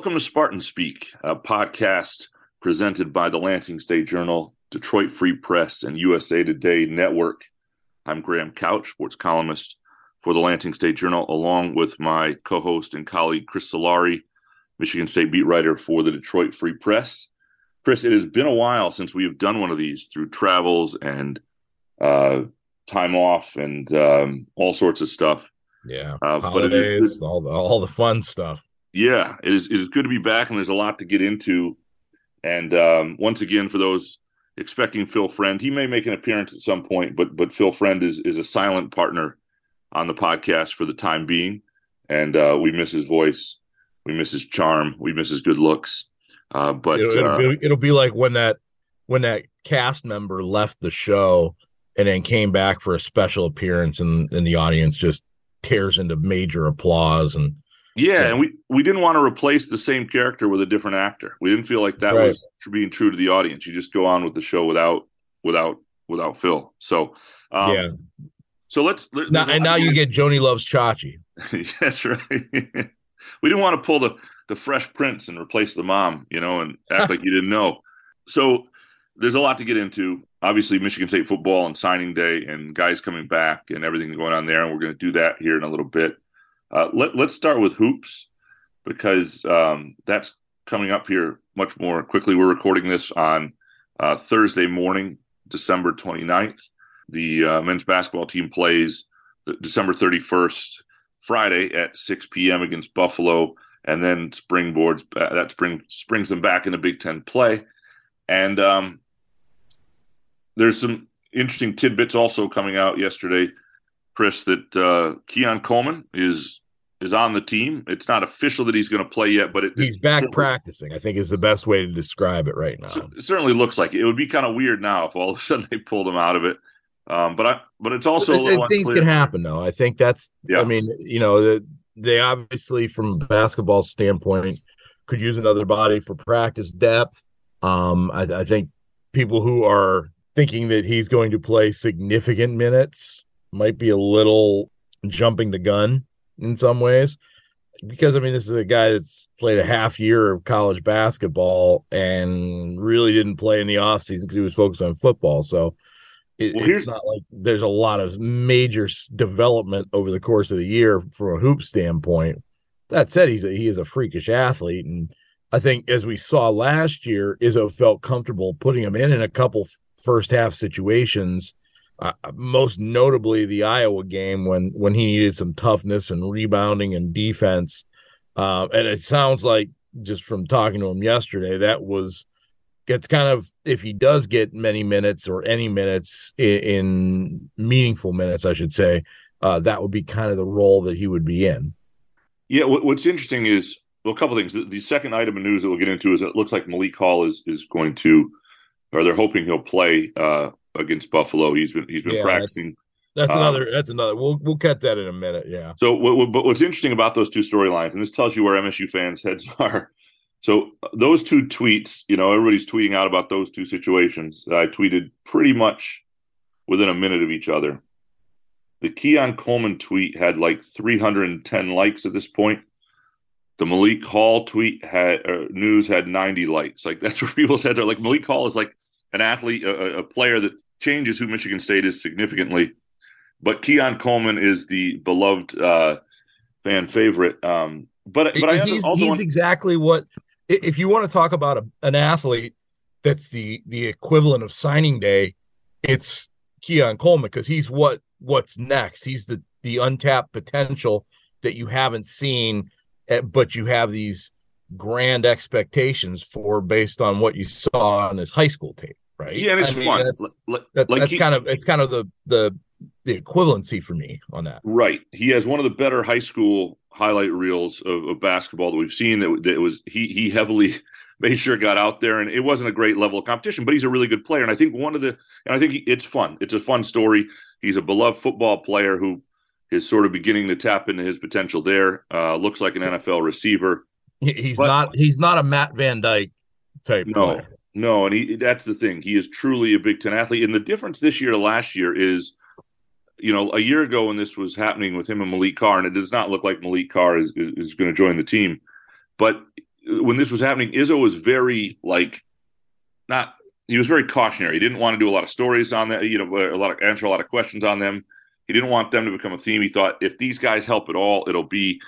Welcome to Spartan Speak, a podcast presented by the Lansing State Journal, Detroit Free Press, and USA Today Network. I'm Graham Couch, sports columnist for the Lansing State Journal, along with my co host and colleague Chris Solari, Michigan State beat writer for the Detroit Free Press. Chris, it has been a while since we have done one of these through travels and uh, time off and um, all sorts of stuff. Yeah, uh, holidays, all the all the fun stuff. Yeah, it is. It is good to be back, and there's a lot to get into. And um, once again, for those expecting Phil Friend, he may make an appearance at some point, but but Phil Friend is is a silent partner on the podcast for the time being, and uh, we miss his voice, we miss his charm, we miss his good looks. Uh, but it'll, it'll, uh, be, it'll be like when that when that cast member left the show and then came back for a special appearance, and, and the audience just tears into major applause and yeah, and we we didn't want to replace the same character with a different actor. We didn't feel like that right. was being true to the audience. You just go on with the show without without without Phil. So um, yeah. So let's now, and now you get Joanie loves Chachi. That's right. we didn't want to pull the the Fresh Prince and replace the mom, you know, and act like you didn't know. So there's a lot to get into. Obviously, Michigan State football and signing day, and guys coming back, and everything going on there. And we're going to do that here in a little bit. Uh, let, let's start with hoops because um, that's coming up here much more quickly. We're recording this on uh, Thursday morning, December 29th. The uh, men's basketball team plays December 31st, Friday at 6 p.m. against Buffalo, and then springboards that spring springs them back into Big Ten play. And um, there's some interesting tidbits also coming out yesterday Chris, that uh, Keon Coleman is is on the team. It's not official that he's going to play yet, but it, he's back practicing. I think is the best way to describe it right now. It certainly looks like it. it would be kind of weird now if all of a sudden they pulled him out of it. Um, but I, but it's also things unclear. can happen though. I think that's. Yeah. I mean, you know, they obviously from basketball standpoint could use another body for practice depth. Um, I, I think people who are thinking that he's going to play significant minutes might be a little jumping the gun in some ways because I mean this is a guy that's played a half year of college basketball and really didn't play in the offseason because he was focused on football. So it, well, it's not like there's a lot of major development over the course of the year from a hoop standpoint. That said, he's a, he is a freakish athlete, and I think as we saw last year, Izzo felt comfortable putting him in in a couple first half situations uh, most notably the Iowa game when when he needed some toughness and rebounding and defense. Uh, and it sounds like just from talking to him yesterday, that was gets kind of if he does get many minutes or any minutes in, in meaningful minutes, I should say, uh, that would be kind of the role that he would be in. Yeah, what's interesting is well, a couple things. The, the, second item of news that we'll get into is it looks like Malik Hall is is going to, or they're hoping he'll play uh, against Buffalo. He's been he's been yeah, practicing. That's, that's um, another. That's another. We'll we'll cut that in a minute. Yeah. So, what, what, but what's interesting about those two storylines, and this tells you where MSU fans' heads are. So those two tweets, you know, everybody's tweeting out about those two situations. I tweeted pretty much within a minute of each other. The Keon Coleman tweet had like 310 likes at this point. The Malik Hall tweet had uh, news had 90 likes. Like that's where people's heads are. Like Malik Hall is like an athlete, a, a player that changes who Michigan State is significantly. But Keon Coleman is the beloved uh, fan favorite. Um, but but I he's, also he's want... exactly what if you want to talk about a, an athlete that's the the equivalent of signing day, it's Keon Coleman because he's what what's next. He's the the untapped potential that you haven't seen, eh, but you have these grand expectations for based on what you saw on his high school tape right? Yeah, and it's I mean, fun. That's, that's, like that's he, kind of it's kind of the the the equivalency for me on that. Right. He has one of the better high school highlight reels of, of basketball that we've seen. That, that was he he heavily made sure got out there, and it wasn't a great level of competition, but he's a really good player. And I think one of the and I think he, it's fun. It's a fun story. He's a beloved football player who is sort of beginning to tap into his potential there. Uh, looks like an NFL receiver. He's but, not. He's not a Matt Van Dyke type. No, player. No, and he that's the thing. He is truly a Big Ten athlete. And the difference this year to last year is, you know, a year ago when this was happening with him and Maliq Carr, and it does not look like Maliq Carr is, is, is going to join the team. But uh, when this was happening, Izzo was very like not he was very cautionary. He didn't want to do a lot of stories on that, you know, a lot of answer a lot of questions on them. He didn't want them to become a theme. He thought if these guys help at all, it'll be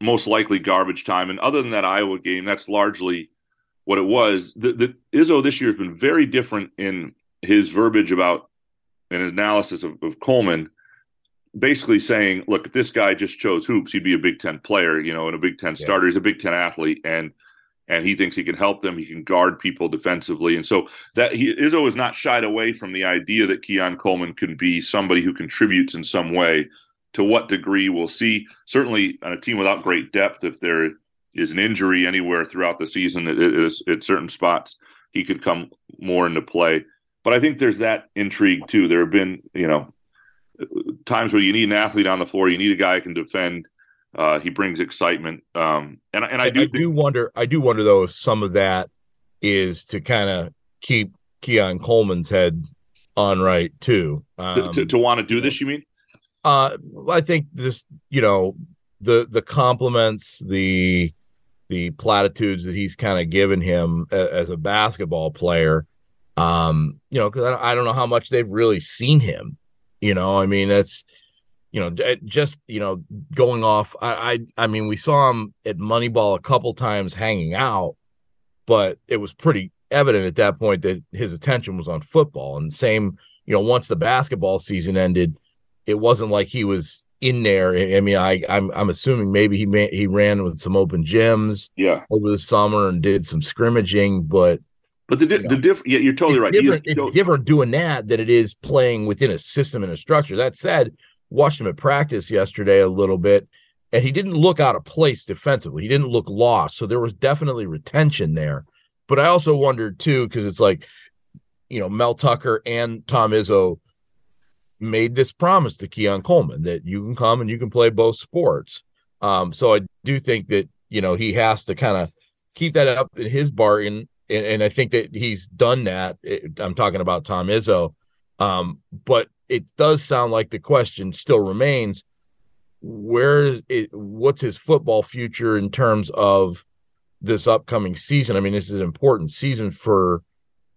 most likely garbage time. And other than that Iowa game, that's largely what it was. The, the Izzo this year has been very different in his verbiage about an analysis of, of Coleman basically saying, look, if this guy just chose hoops, he'd be a Big Ten player, you know, and a Big Ten starter. He's a Big Ten athlete, and and he thinks he can help them. He can guard people defensively, and so that he Izzo is not shied away from the idea that Keon Coleman can be somebody who contributes in some way. To what degree we'll see. Certainly, on a team without great depth, if there is an injury anywhere throughout the season, it is at certain spots he could come more into play. But I think there's that intrigue too. There have been, you know, times where you need an athlete on the floor, you need a guy who can defend. Uh, he brings excitement, um, and and I do I, think- do wonder. I do wonder though if some of that is to kind of keep Keon Coleman's head on right too. Um, to, to, to want to do this, you mean? Uh, I think this, you know, the the compliments, the the platitudes that he's kind of given him as a basketball player. Um, you know, because I, I don't know how much they've really seen him you know, I mean, it's you know, just you know, going off. I, I, I mean, we saw him at Moneyball a couple times hanging out, but it was pretty evident at that point that his attention was on football. And same, you know, once the basketball season ended, it wasn't like he was in there. I mean, I, I'm, I'm assuming maybe he may, he ran with some open gyms, yeah, over the summer and did some scrimmaging, but but the di- the different, yeah, you're totally it's right. Different, it's different doing that than it is playing within a system and a structure. That said, watched him at practice yesterday a little bit, and he didn't look out of place defensively. He didn't look lost, so there was definitely retention there. But I also wondered too, because it's like, you know, Mel Tucker and Tom Izzo made this promise to Keon Coleman that you can come and you can play both sports. Um, so I do think that you know he has to kind of keep that up in his bargain and, and I think that he's done that. I'm talking about Tom Izzo, um, but it does sound like the question still remains: where is it, what's his football future in terms of this upcoming season? I mean, this is an important season for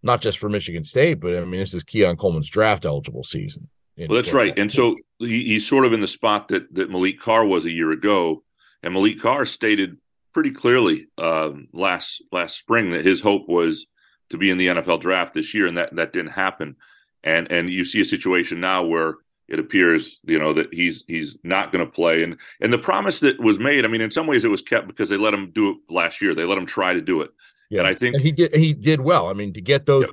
not just for Michigan State, but I mean, this is Keon Coleman's draft eligible season. Well, that's right, and so he, he's sort of in the spot that that Maliq Carr was a year ago, and Maliq Carr stated pretty clearly um, last last spring that his hope was to be in the NFL draft this year, and that that didn't happen. And and you see a situation now where it appears you know that he's he's not going to play, and and the promise that was made. I mean, in some ways, it was kept because they let him do it last year. They let him try to do it. Yeah, and I think and he did he did well. I mean, to get those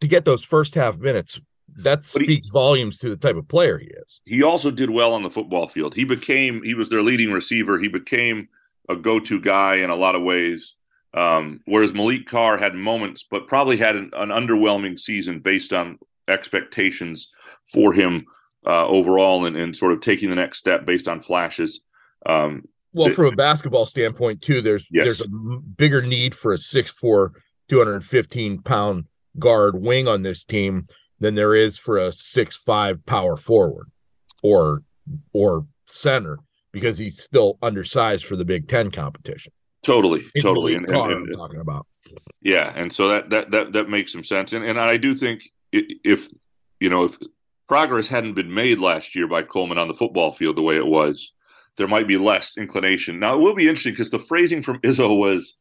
to get those first half minutes that speaks he, volumes to the type of player he is. He also did well on the football field. He became he was their leading receiver. He became a go-to guy in a lot of ways. Um, whereas Maliq Carr had moments, but probably had an, an underwhelming season based on expectations for him uh, overall, and, and, sort of taking the next step based on flashes. Um, well, from a basketball standpoint, too, there's yes. there's a bigger need for a 6'4", 215 pound guard wing on this team than there is for a six five power forward or or center because he's still undersized for the Big Ten competition. Totally, totally. And, and, and, talking about. Yeah, and so that that that that makes some sense. And and I do think if you know if progress hadn't been made last year by Coleman on the football field the way it was, there might be less inclination. Now it will be interesting because the phrasing from Izzo was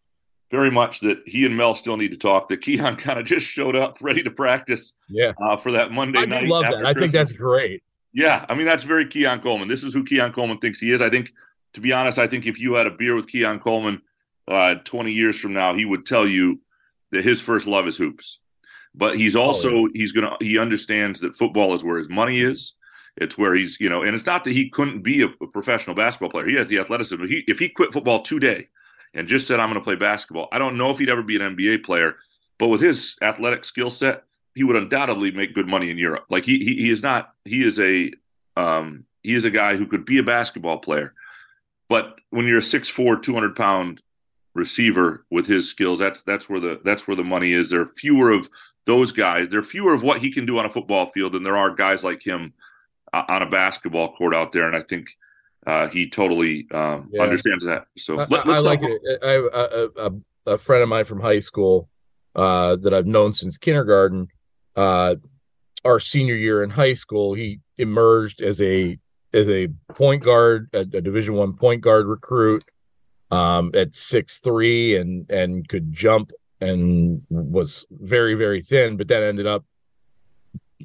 very much that he and Mel still need to talk. That Keon kind of just showed up ready to practice. Yeah. Uh, for that Monday I night. I love that. Christmas. I think that's great. Yeah, I mean that's very Keon Coleman. This is who Keon Coleman thinks he is. I think, to be honest, I think if you had a beer with Keon Coleman uh, 20 years from now, he would tell you that his first love is hoops. But he's also oh, yeah. he's gonna he understands that football is where his money is. It's where he's you know, and it's not that he couldn't be a, a professional basketball player. He has the athleticism. He, if he quit football today and just said I'm going to play basketball, I don't know if he'd ever be an NBA player. But with his athletic skill set, he would undoubtedly make good money in Europe. Like he he, he is not he is a um, he is a guy who could be a basketball player, but when you're a 6'4", 200 pound receiver with his skills, that's that's where the that's where the money is. There are fewer of those guys. There are fewer of what he can do on a football field than there are guys like him uh, on a basketball court out there. And I think uh, he totally um, yeah. understands that. So I, let, I like it. I, a, friend of mine from high school uh, that I've known since kindergarten. Uh, our senior year in high school, he emerged as a as a point guard, a, a Division One point guard recruit um, at six three, and and could jump and was very very thin, but then ended up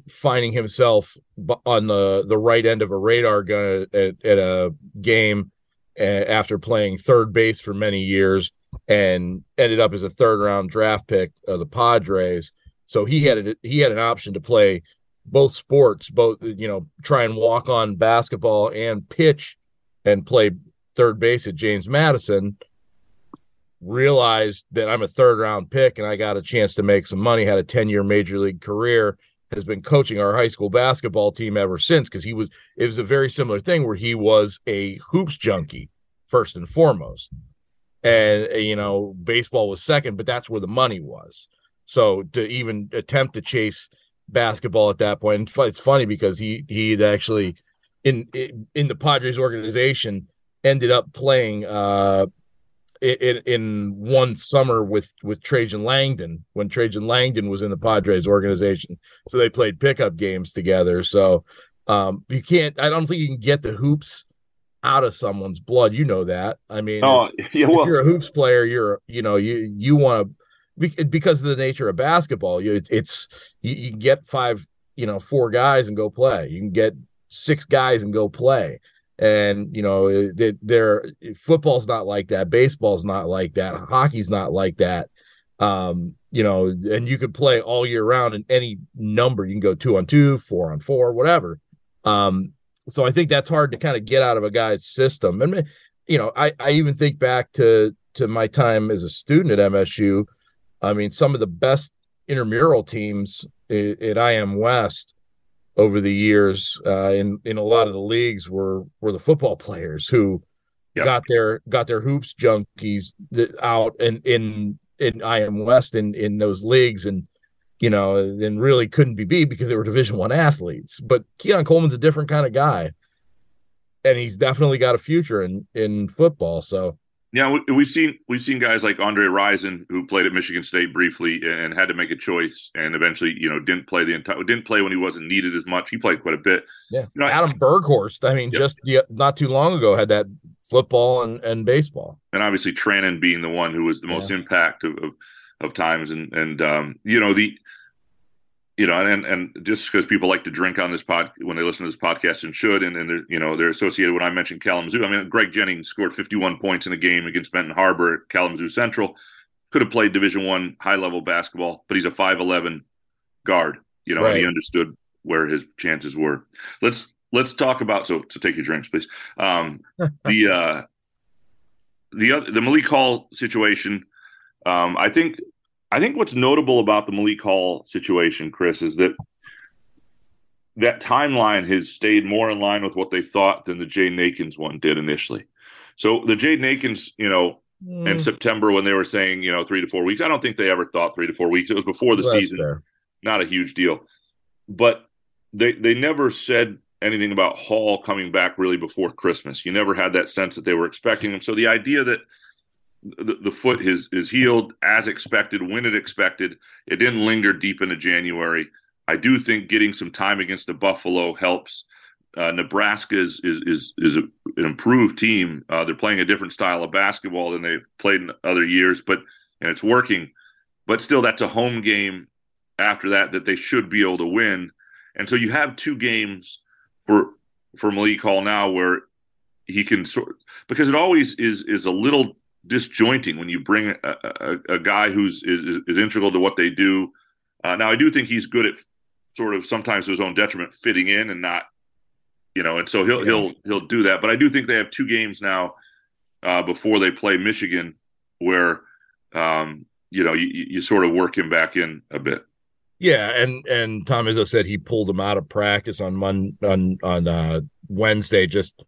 finding himself on the the right end of a radar gun at, at a game uh, after playing third base for many years and ended up as a third round draft pick of the Padres. So he had a, he had an option to play both sports, both you know, try and walk on basketball and pitch and play third base at James Madison. Realized that I'm a third round pick and I got a chance to make some money. Had a 10 year major league career. Has been coaching our high school basketball team ever since because he was. It was a very similar thing where he was a hoops junkie first and foremost, and you know baseball was second, but that's where the money was. So to even attempt to chase basketball at that point. It's funny because he he had actually in in the Padres organization ended up playing uh in, in one summer with with Trajan Langdon when Trajan Langdon was in the Padres organization. So they played pickup games together. So um you can't I don't think you can get the hoops out of someone's blood. You know that. I mean, oh, yeah, well, if you're a hoops player, you're you know you you want to because of the nature of basketball. You it's, it's you, you get five, you know, four guys and go play. You can get six guys and go play. And you know, they, they're football's not like that. Baseball's not like that. Hockey's not like that. Um, you know, and you could play all year round in any number. You can go two on two, four on four, whatever. Um, so I think that's hard to kind of get out of a guy's system. And you know, I I even think back to to my time as a student at MSU I mean, some of the best intramural teams at IM West over the years uh, in in a lot of the leagues were were the football players who yep. got their got their hoops junkies out and in in IM West in in those leagues and you know and really couldn't be beat because they were Division One athletes. But Keon Coleman's a different kind of guy, and he's definitely got a future in in football. So yeah, we've seen we've seen guys like Andre Rison who played at Michigan State briefly and had to make a choice, and eventually, you know, didn't play the entire didn't play when he wasn't needed as much. He played quite a bit. Yeah, you know, Adam Berghorst. I mean, just not too long ago had that football and, and baseball, and obviously Trannon being the one who was the most yeah. impact of, of, of times, and and um, you know the you know, and and just because people like to drink on this pod when they listen to this podcast and should, and, and they're you know they're associated. When I mentioned Kalamazoo, I mean Greg Jennings scored 51 points in a game against Benton Harbor at Kalamazoo Central. Could have played Division One high level basketball, but he's a 5'11 guard, you know, right. and he understood where his chances were. Let's let's talk about so to take your drinks, please. Um, the uh, the other the Malik Hall situation. Um, I think I think what's notable about the Malik Hall situation, Chris, is that that timeline has stayed more in line with what they thought than the Jaden Akins one did initially. So the Jaden Akins, you know, mm. in September when they were saying, you know, three to four weeks, I don't think they ever thought three to four weeks. It was before the season, fair. not a huge deal. But they they never said anything about Hall coming back really before Christmas. You never had that sense that they were expecting him. So the idea that the, the foot is is healed as expected when it expected. It didn't linger deep into January. I do think getting some time against the Buffalo helps. Uh, Nebraska is is is, is a, an improved team. Uh, they're playing a different style of basketball than they've played in other years, but and it's working. But still, that's a home game. After that, that they should be able to win, and so you have two games for for Malik Hall now where he can sort because it always is is a little disjointing when you bring a, a, a guy who's is, is, integral to what they do. Uh, now, I do think he's good at sort of sometimes to his own detriment fitting in and not, you know, and so he'll yeah. he'll he'll do that. But I do think they have two games now uh, before they play Michigan where um, you know you, you sort of work him back in a bit. Yeah, and and Tom Izzo said he pulled him out of practice on Mon on on uh, Wednesday just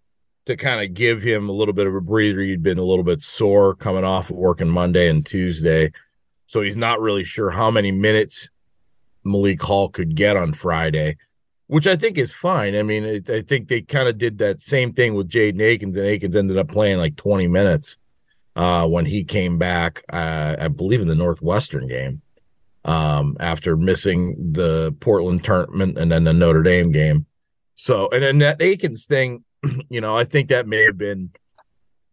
to kind of give him a little bit of a breather. He'd been a little bit sore coming off of working Monday and Tuesday. So he's not really sure how many minutes Malik Hall could get on Friday. which I think is fine. I mean, it, I think they kind of did that same thing with Jaden Akins, and Akins ended up playing like 20 minutes uh, when he came back, uh, I believe in the Northwestern game, um, after missing the Portland tournament and then the Notre Dame game. So, and then that Akins thing, you know, I think that may have been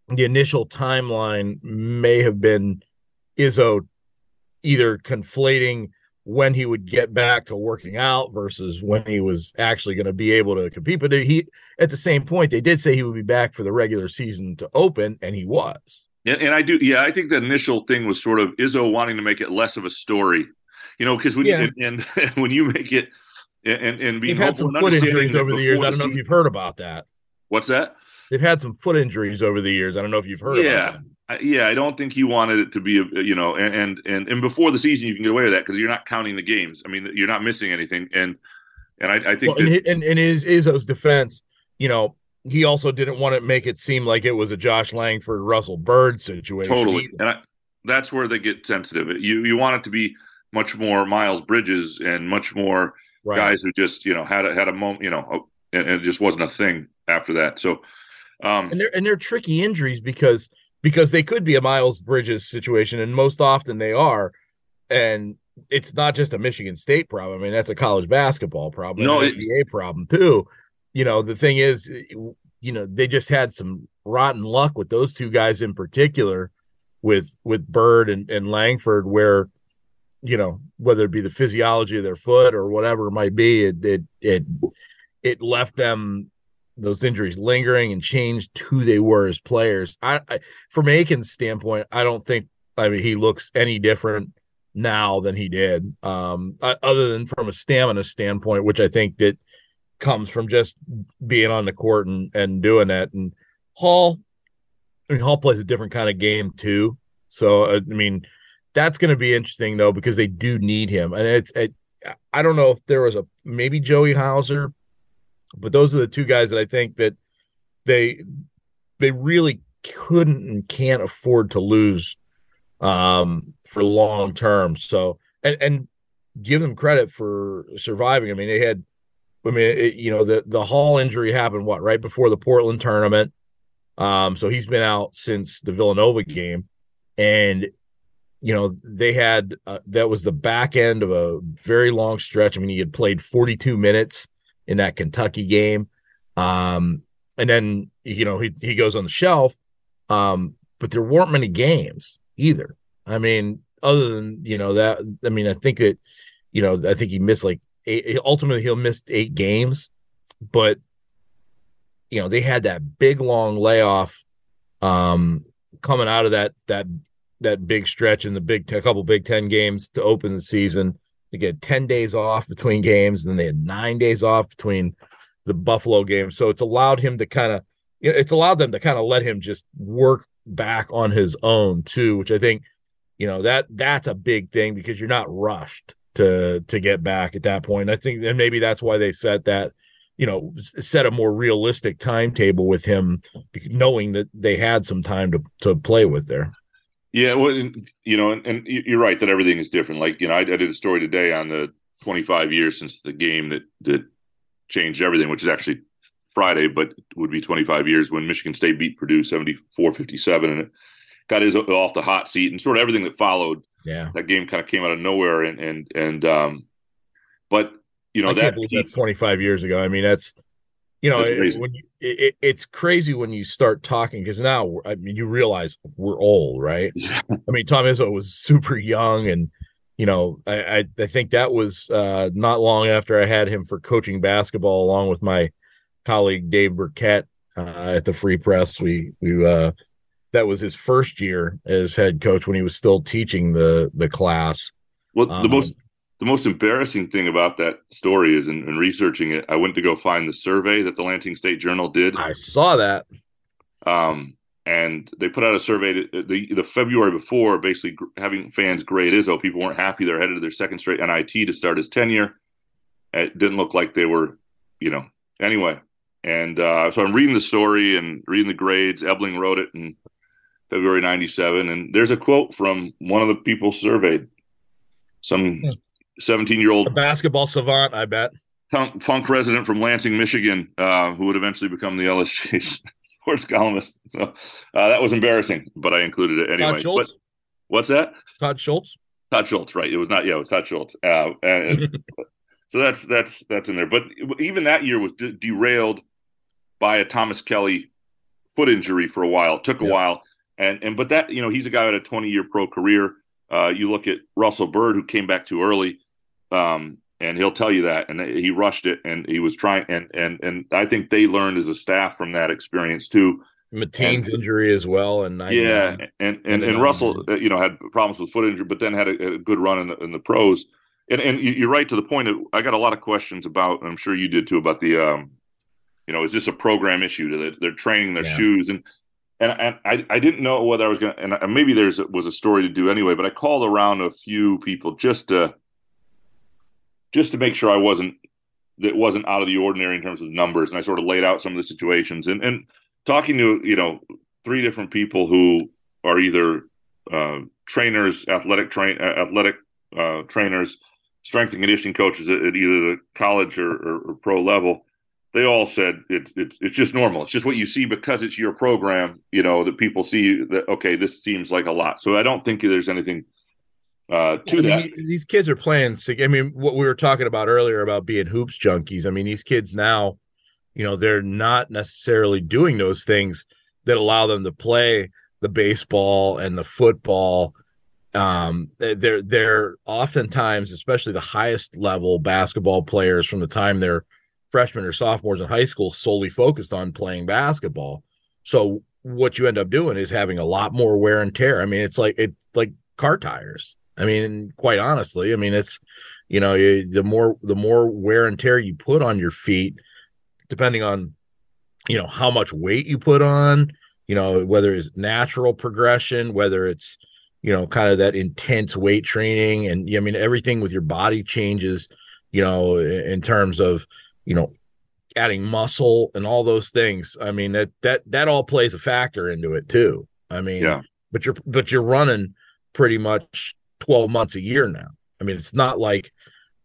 the initial timeline, may have been Izzo either conflating when he would get back to working out versus when he was actually going to be able to compete. But he, at the same point, they did say he would be back for the regular season to open, and he was. And, and I do, yeah, I think the initial thing was sort of Izzo wanting to make it less of a story, you know, because when yeah. you, and, and, when you make it and and being had some foot injuries over the years. I don't know if you've heard about that. What's that? They've had some foot injuries over the years. I don't know if you've heard. Yeah, yeah, I don't think he wanted it to be, a, you know, and and and before the season you can get away with that because you're not counting the games. I mean, you're not missing anything, and and I, I think well, that, in, in his Izzo's defense, you know, he also didn't want to make it seem like it was a Josh Langford Russell Byrd situation. Totally, and I, that's where they get sensitive. You you want it to be much more Miles Bridges and much more right. guys who just you know had a, had a moment, you know, and, and, it just wasn't a thing after that. So, um, and they're and they're tricky injuries because because they could be a Miles Bridges situation, and most often they are. And it's not just a Michigan State problem. I mean, that's a college basketball problem, no, an NBA problem too. You know, the thing is, you know, they just had some rotten luck with those two guys in particular, with with Byrd and, and Langford, where you know whether it be the physiology of their foot or whatever it might be, it it it, it left them those injuries lingering and changed who they were as players. I, I from Akins' standpoint, I don't think I mean he looks any different now than he did. Um, other than from a stamina standpoint, which I think that comes from just being on the court and and doing that. And Hall, I mean Hall plays a different kind of game too. So uh, I mean that's going to be interesting though because they do need him, and it's it, I don't know if there was a maybe Joey Hauser but those are the two guys that I think that they they really couldn't and can't afford to lose um, for long term. So and and give them credit for surviving. I mean, they had I mean, it, you know, the the Hall injury happened what right before the Portland tournament. Um, so he's been out since the Villanova game, and you know they had uh, that was the back end of a very long stretch. I mean, he had played 42 minutes in that Kentucky game. Um, and then you know he he goes on the shelf. Um, but there weren't many games either. I mean, other than you know that. I mean, I think that you know I think he missed like eight, ultimately he'll miss eight games, but you know they had that big long layoff um coming out of that that that big stretch in the big a couple big 10 games to open the season they get 10 days off between games, and then they had nine days off between the Buffalo game. So it's allowed him to kind of, you know, it's allowed them to kind of let him just work back on his own too, which I think, you know, that that's a big thing because you're not rushed to to get back at that point. I think, and maybe that's why they set that, you know, set a more realistic timetable with him, knowing that they had some time to to play with there. Yeah, well, you know, and, and, you're right that everything is different. Like, you know, I, I, did a story today on the 25 years since the game that that changed everything, which is actually Friday, but would be 25 years when Michigan State beat Purdue 74-57, and it got his off the hot seat and sort of everything that followed. Yeah, that game kind of came out of nowhere, and and and um, but you know that that's 25 years ago. I mean, that's you know it, when you, it, it's crazy when you start talking because now I mean you realize we're old, right? Yeah. I mean Tom Izzo was super young, and you know I I, I think that was uh, not long after I had him for coaching basketball along with my colleague Dave Birkett uh, at the Free Press. We we uh, that was his first year as head coach when he was still teaching the the class. Well, the um, most the most embarrassing thing about that story is in, in, researching it, I went to go find the survey that the Lansing State Journal did. I saw that. Um, and they put out a survey to, the the February before, basically having fans grade Izzo. People weren't happy; they're headed to their second straight NIT to start his tenure. It didn't look like they were, you know. Anyway, and uh, so I'm reading the story and reading the grades. Ebling wrote it in February '97, and there's a quote from one of the people surveyed. Some hmm. 17 year old basketball savant, I bet. punk, punk resident from Lansing, Michigan, uh, who would eventually become the LSJ sports columnist. So uh, that was embarrassing, but I included it anyway. But, what's that? Todd Schultz. Todd Schultz, right? It was not. Yeah, it was Todd Schultz. Uh, and, so that's that's that's in there. But even that year was de- derailed by a Thomas Kelley foot injury for a while. It took a yeah. while, and and but that you know he's a guy who had a 20 year pro career. Uh, you look at Russell Byrd, who came back too early, um, and he'll tell you that. And he rushed it, and he was trying. And and and I think they learned as a staff from that experience too. Mateen's injury as well, and yeah, and and and Russell, uh, you know, had problems with foot injury, but then had a, a good run in the, in the pros. And and you're right to the point. Of, I got a lot of questions about, I'm sure you did too, about the, um, you know, is this a program issue? They're, they're training their yeah. shoes, and and and I, I didn't know whether I was going to, and maybe there's was a story to do anyway, but I called around a few people just to just to make sure I wasn't that wasn't out of the ordinary in terms of the numbers, and I sort of laid out some of the situations and and talking to you know three different people who are either uh, trainers, athletic train, uh, athletic uh, trainers, strength and conditioning coaches at, at either the college or, or, or pro level they all said it's it's it's just normal. It's just what you see because it's your program. You know that people see that okay, this seems like a lot. So I don't think there's anything uh, to I mean, that. These kids are playing. I mean, what we were talking about earlier about being hoops junkies. I mean, these kids now, you know, they're not necessarily doing those things that allow them to play the baseball and the football. Um, they're they're oftentimes, especially the highest level basketball players, from the time they're freshmen or sophomores in high school solely focused on playing basketball. So what you end up doing is having a lot more wear and tear. I mean, it's like it like car tires. I mean, quite honestly, I mean, it's you know, the more the more wear and tear you put on your feet, depending on you know how much weight you put on, you know, whether it's natural progression, whether it's you know kind of that intense weight training, and I mean everything with your body changes, you know, in terms of you know, adding muscle and all those things. I mean, that that that all plays a factor into it too. I mean, yeah. but you're but you're running pretty much 12 months a year now. I mean, it's not like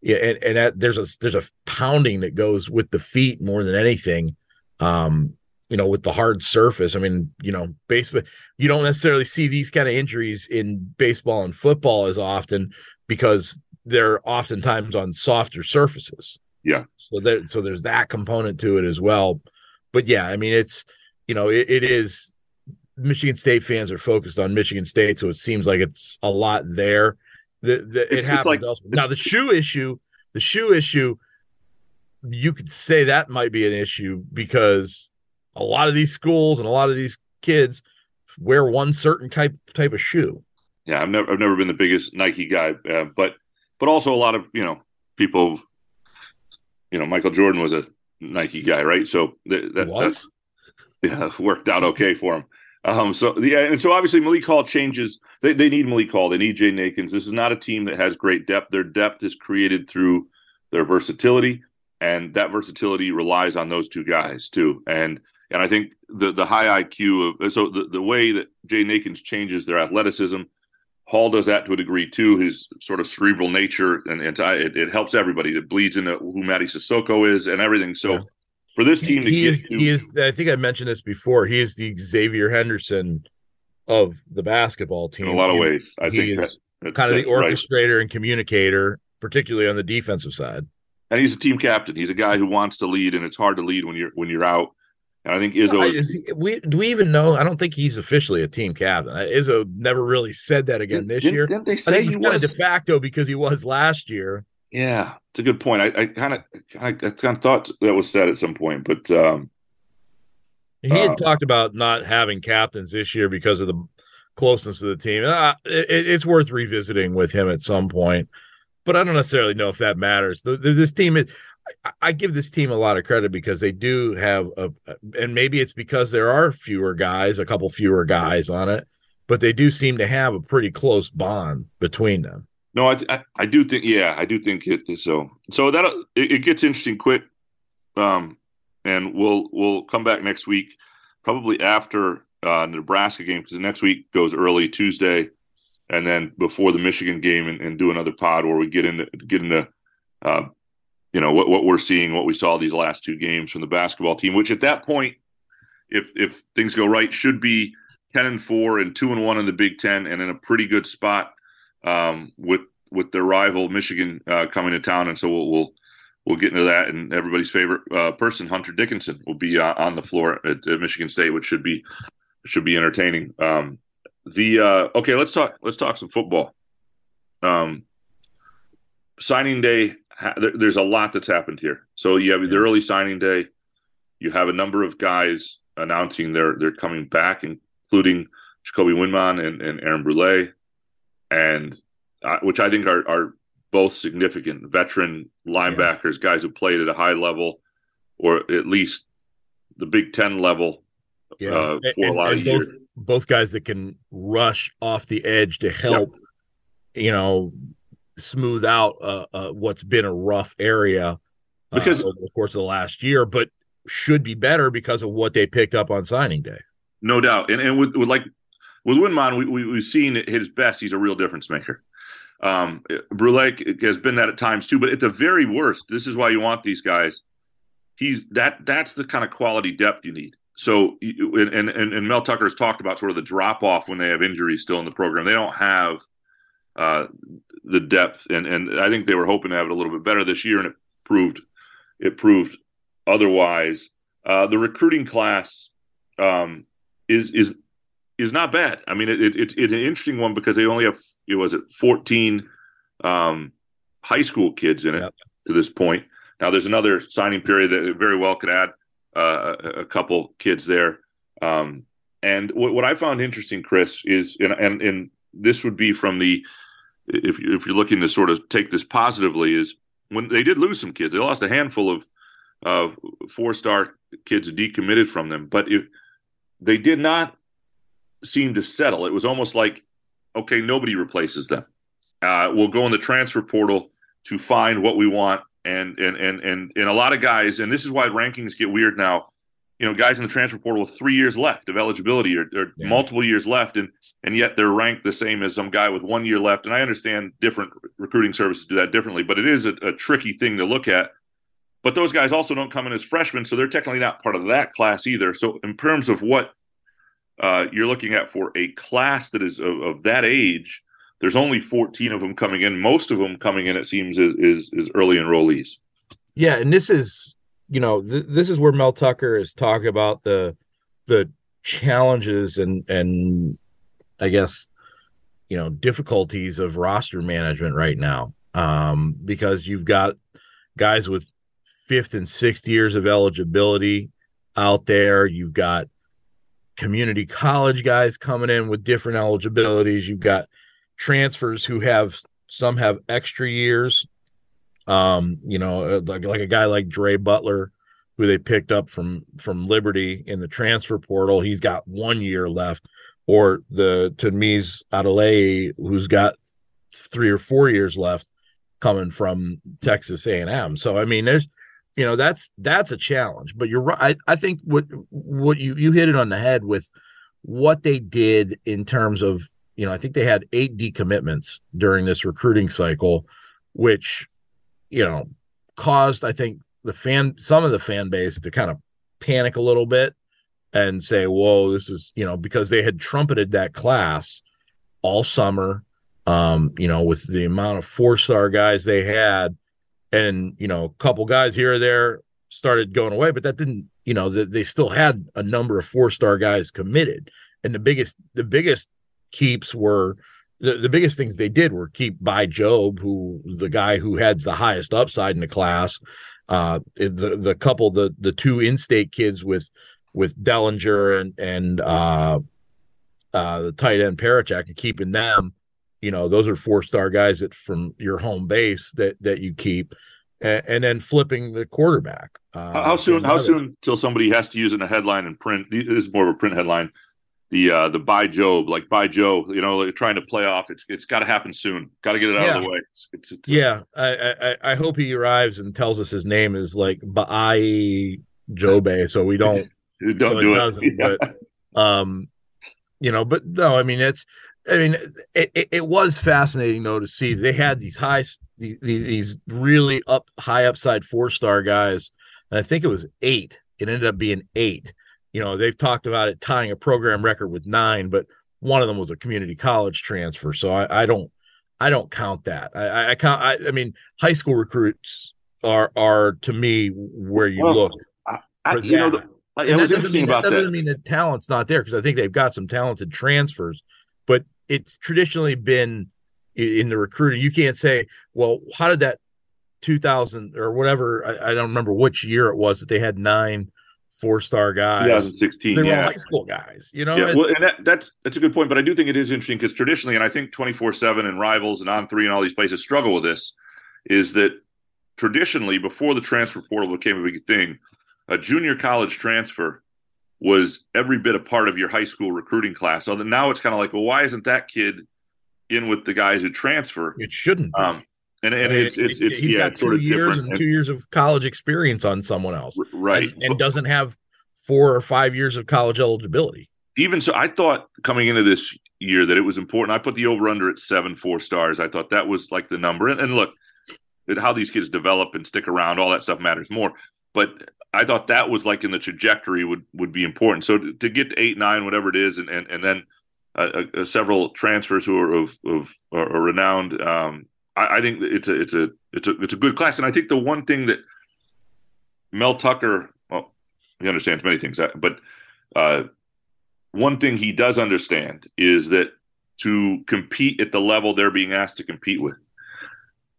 yeah, and, and that, there's a there's a pounding that goes with the feet more than anything. Um, you know, with the hard surface. I mean, you know, baseball you don't necessarily see these kind of injuries in baseball and football as often because they're oftentimes on softer surfaces. Yeah. So there, so there's that component to it as well. But yeah, I mean, it's you know, it, it is. Michigan State fans are focused on Michigan State, so it seems like it's a lot there. The, the, it happens like, now. The shoe issue, the shoe issue, you could say that might be an issue because a lot of these schools and a lot of these kids wear one certain type type of shoe. Yeah, I've never I've never been the biggest Nike guy, uh, but but also a lot of you know people you know, Michael Jordan was a Nike guy, right? So that, that was yeah worked out okay for him. Um, so yeah, and so obviously Malik Hall changes. They they need Malik Hall. They need Jaden Akins. This is not a team that has great depth. Their depth is created through their versatility, and that versatility relies on those two guys too. And and I think the the high IQ of so the, the way that Jaden Akins changes their athleticism Hall does that to a degree too. His sort of cerebral nature, and, and it, it, helps everybody. It bleeds into who Mady Sissoko is and everything. So yeah. For this team, he, is, to, he is. I think I mentioned this before. He is the Xavier Henderson of the basketball team in a lot of ways. I he think is that, kind of the orchestrator right. and communicator, particularly on the defensive side. And he's a team captain. He's a guy who wants to lead, and it's hard to lead when you're when you're out. And I think Izzo. Is he, we do we even know? I don't think he's officially a team captain. Izzo never really said that again this didn't, year. Didn't they say he's kind of de facto because he was last year? Yeah, it's a good point. I kind of I, kind of thought that was said at some point, but um, he had uh, talked about not having captains this year because of the closeness of the team. Uh, it, it's worth revisiting with him at some point, but I don't necessarily know if that matters. The, this team is I give this team a lot of credit because they do have a, and maybe it's because there are fewer guys, a couple fewer guys on it, but they do seem to have a pretty close bond between them. No, I, I, I do think, yeah, I do think it so. So that it, it gets interesting quick, um, and we'll we'll come back next week, probably after uh, Nebraska game because next week goes early Tuesday, and then before the Michigan game, and, and do another pod where we get into get into uh, you know what what we're seeing, what we saw these last two games from the basketball team, which at that point, if if things go right, should be ten and four and two and one in the Big Ten, and in a pretty good spot um, with with their rival Michigan uh, coming to town, and so we'll, we'll we'll get into that. And everybody's favorite uh, person, Hunter Dickinson, will be uh, on the floor at, at, Michigan State, which should be should be entertaining. Um, the uh, okay, let's talk let's talk some football. Um, signing day, ha- there, there's a lot that's happened here. So you have the early signing day. You have a number of guys announcing they're they're coming back, including Jacoby Windmon and, and Aaron Brule, and uh, which I think are are both significant veteran linebackers, yeah. guys who played at a high level, or at least the Big Ten level yeah. uh, for and, a lot of both, years. Both guys that can rush off the edge to help, yep. you know, smooth out uh, uh, what's been a rough area uh, because over the course of the last year, but should be better because of what they picked up on signing day. No doubt, and and with, with like with Windmon, we, we we've seen his best, he's a real difference maker. Um, Brule has been that at times too, but at the very worst, this is why you want these guys. He's that that's the kind of quality depth you need. So, and and, and Mel Tucker has talked about sort of the drop off when they have injuries still in the program. They don't have uh, the depth, and and I think they were hoping to have it a little bit better this year, and it proved it proved otherwise. Uh, the recruiting class um, is is is not bad. I mean, it, it, it's it's an interesting one because they only have it was it fourteen um, high school kids in it yep. to this point. Now there's another signing period that very well could add uh, a, couple kids there. Um, and what, what I found interesting, Chris, is and, and and this would be from the if if you're looking to sort of take this positively is when they did lose some kids, they lost a handful of of four star kids decommitted from them, but if they did not seem to settle. It was almost like, okay, nobody replaces them. Uh, we'll go in the transfer portal to find what we want, and and and and and a lot of guys, and this is why rankings get weird now. You know, guys in the transfer portal with three years left of eligibility or, or yeah. multiple years left, and and yet they're ranked the same as some guy with one year left. And I understand different recruiting services do that differently, but it is a, a tricky thing to look at. But those guys also don't come in as freshmen, so they're technically not part of that class either. So in terms of what uh, you're looking at for a class that is of, of, that age. There's only 14 of them coming in. Most of them coming in, it seems, is is, is early enrollees. Yeah, and this is you know th- this is where Mel Tucker is talking about the the challenges and and I guess you know difficulties of roster management right now um, because you've got guys with fifth and sixth years of eligibility out there. You've got community college guys coming in with different eligibilities. You've got transfers who have some have extra years. Um, you know, uh, like like a guy like Dre Butler, who they picked up from from Liberty in the transfer portal. He's got one year left, or the Tunmise Adeleye, who's got three or four years left, coming from Texas A and M. So I mean, there's you know that's that's a challenge but you're right I, I think what what you you hit it on the head with what they did in terms of you know i think they had eight decommitments during this recruiting cycle which you know caused i think the fan some of the fan base to kind of panic a little bit and say whoa this is you know because they had trumpeted that class all summer um you know with the amount of four star guys they had and you know a couple guys here or there started going away but that didn't you know they still had a number of four star guys committed. And the biggest the biggest keeps were the, the biggest things they did were keep Bai Jobe who the guy who had the highest upside in the class uh the the couple the the two in-state kids with with dellinger and and uh uh the tight end Parachek and keeping them you know those are four star guys that from your home base that that you keep and, and then flipping the quarterback uh, how soon how soon till somebody has to use it in a headline and print? This is more of a print headline. The uh the by job like by joe you know like trying to play off. It's it's got to happen soon. Got to get it out yeah. of the way. It's, it's, it's, yeah. I, I, I hope he arrives and tells us his name is like Bai Jobe so we don't don't so do it, yeah. but um you know but no i mean it's I mean, it, it was fascinating though to see they had these high, these really up high upside four star guys, and I think it was eight. It ended up being eight. You know, they've talked about it tying a program record with nine, but one of them was a community college transfer. So I, I don't, I don't count that. I, I count. I, I, mean, high school recruits are are to me where you well, look. I, you know, the, it was interesting mean, about that. That doesn't mean the talent's not there because I think they've got some talented transfers, it's traditionally been in the recruiting. You can't say, well, how did that 2000 or whatever? I, I don't remember which year it was that they had nine four star guys. 2016. They were yeah. high school guys, you know. Yeah, well, and that, that's that's a good point, but I do think it is interesting because traditionally, and I think 24 seven and rivals and on three and all these places struggle with this, is that traditionally before the transfer portal became a big thing, a junior college transfer was every bit a part of your high school recruiting class. So now it's kind of like, well, why isn't that kid in with the guys who transfer? It shouldn't. Um, and, and I mean, it's, it's, it's, he's yeah, got two years and two years of college experience on someone else, right? And, and doesn't have four or five years of college eligibility. Even so, I thought coming into this year that it was important. I put the over under at seven four stars. I thought that was like the number. And, and look, how these kids develop and stick around, all that stuff matters more. But I thought that was like in the trajectory would would be important. So to, to get to eight, nine, whatever it is, and and, and then uh, uh, several transfers who are of, of are, renowned. Um, I, I, think it's a it's a it's a it's a good class, and I think the one thing that Mel Tucker, well, he understands many things, uh, but uh, one thing he does understand is that to compete at the level they're being asked to compete with,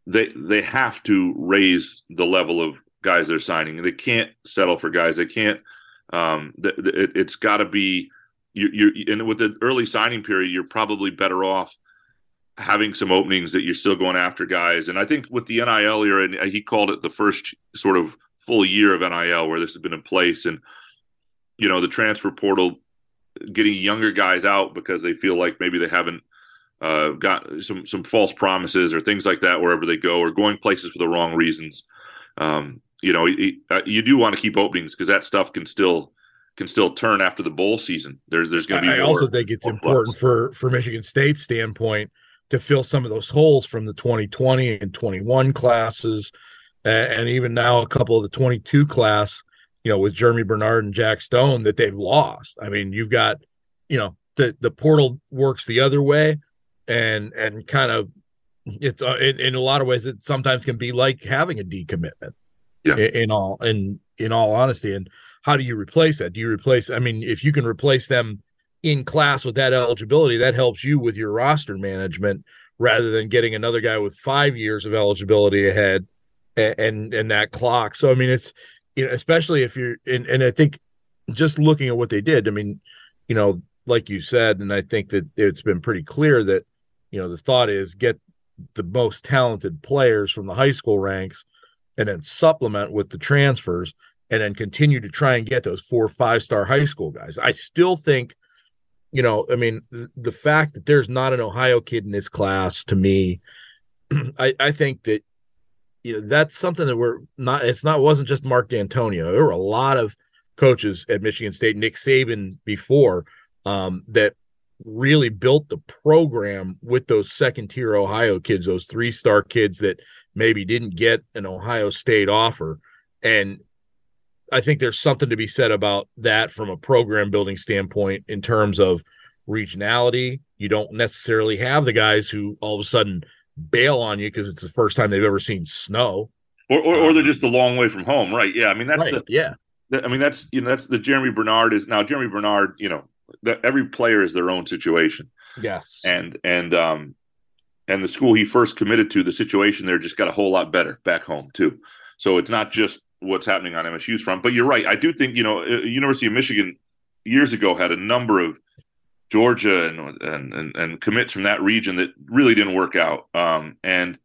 they they have to raise the level of guys they're signing. They can't settle for guys. They can't. Um, it, has got to be you. You and with the early signing period, you're probably better off having some openings that you're still going after guys. And I think with the NIL era, and he called it the first sort of full year of NIL where this has been in place, and you know the transfer portal getting younger guys out because they feel like maybe they haven't uh, got some some false promises or things like that wherever they go, or going places for the wrong reasons. Um, you know, uh, you do want to keep openings because that stuff can still can still turn after the bowl season. There, there's going to be. I also think it's important for for Michigan State standpoint to fill some of those holes from the 2020 and 21 classes, and even now a couple of the 22 class. You know, with Jeremy Bernard and Jack Stone that they've lost. I mean, you've got, you know, the the portal works the other way, and and kind of it's uh, in, in, a lot of ways it sometimes can be like having a decommitment yeah. in, all in in all honesty. And how do you replace that? Do you replace i mean if you can replace them in class with that eligibility that helps you with your roster management rather than getting another guy with five years of eligibility ahead and and, and that clock. So i mean it's you know especially if you're and, and i think just looking at what they did i mean you know like you said and i think that it's been pretty clear that you know the thought is get the most talented players from the high school ranks and then supplement with the transfers and then continue to try and get those four five star high school guys. I still think, you know, I mean, the, fact that there's not an Ohio kid in this class to me, I, I think that you know that's something that we're not it's not wasn't just Mark Dantonio. There were a lot of coaches at Michigan State, Nick Saban before, um, that really built the program with those second tier Ohio kids, those three star kids that maybe didn't get an Ohio State offer. And I think there's something to be said about that from a program building standpoint in terms of regionality. You don't necessarily have the guys who all of a sudden bail on you because it's the first time they've ever seen snow. Or, or, or, they're um, just a long way from home, right? Yeah, I mean that's right, the yeah. I mean that's you know that's the Germie Bernard is now Jeremy Bernard. You know, that every player is their own situation. Yes, and and um and the school he first committed to, the situation there just got a whole lot better back home too. So it's not just what's happening on MSU's front, but you're right. I do think you know uh, University of Michigan years ago had a number of Georgia and and and, and commits from that region that really didn't work out. Um, and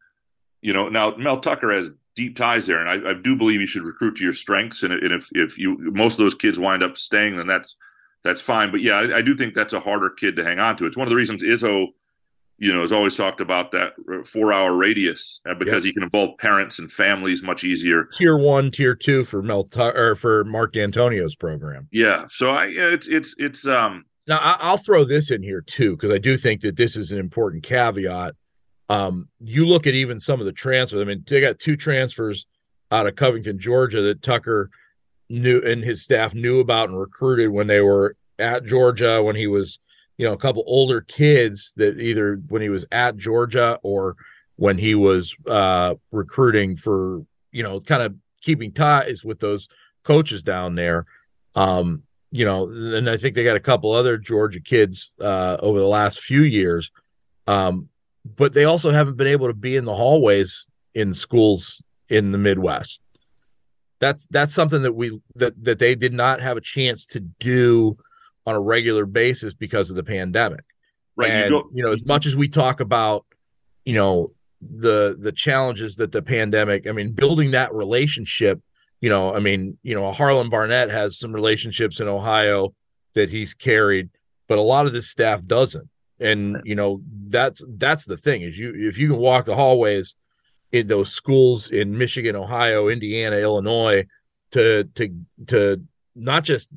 you know now Mel Tucker has deep ties there, and I, I do believe you should recruit to your strengths. And, and, if if you most of those kids wind up staying, then that's that's fine. But yeah, I, I do think that's a harder kid to hang on to. It's one of the reasons Izzo you know, has always talked about that four hour radius uh, because yep. he can involve parents and families much easier. Tier one, tier two for Mel or for Mark Dantonio's program. Yeah. So I, it's, it's, it's, um, now I'll throw this in here too because I do think that this is an important caveat. Um, you look at even some of the transfers. I mean, they got two transfers out of Covington, Georgia, that Tucker knew and his staff knew about and recruited when they were at Georgia when he was, you know, a couple older kids that either when he was at Georgia or when he was uh, recruiting for, you know, kind of keeping ties with those coaches down there. Um, you know, and I think they got a couple other Georgia kids uh, over the last few years. Um, but they also haven't been able to be in the hallways in schools in the Midwest. That's that's something that we that that they did not have a chance to do on a regular basis because of the pandemic. Right. And, you, you know, as much as we talk about, you know, the the challenges that the pandemic, I mean, building that relationship, you know, I mean, you know, Harlon Barnett has some relationships in Ohio that he's carried, but a lot of this staff doesn't. And you know, that's that's the thing is you if you can walk the hallways in those schools in Michigan, Ohio, Indiana, Illinois to to to not just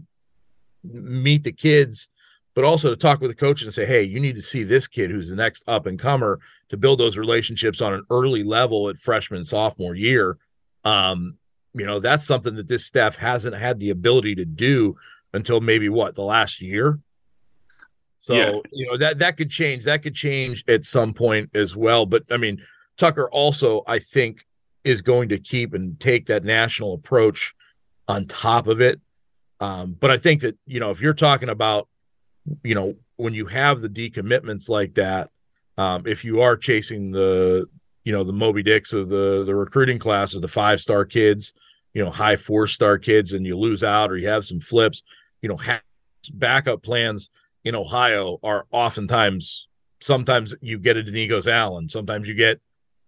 meet the kids but also to talk with the coach and say, hey, you need to see this kid who's the next up and comer to build those relationships on an early level at freshman sophomore year. Um, you know, that's something that this staff hasn't had the ability to do until maybe what the last year. So, yeah. you know, that that could change. That could change at some point as well. But I mean, Tucker also, I think, is going to keep and take that national approach on top of it. Um, but I think that, you know, if you're talking about, you know, when you have the decommitments like that, um, if you are chasing the, you know, the Moby Dicks of the the recruiting classes, the five star kids, you know, high four star kids, and you lose out or you have some flips, you know, backup plans in Ohio are oftentimes sometimes you get a Donegas Allen, sometimes you get,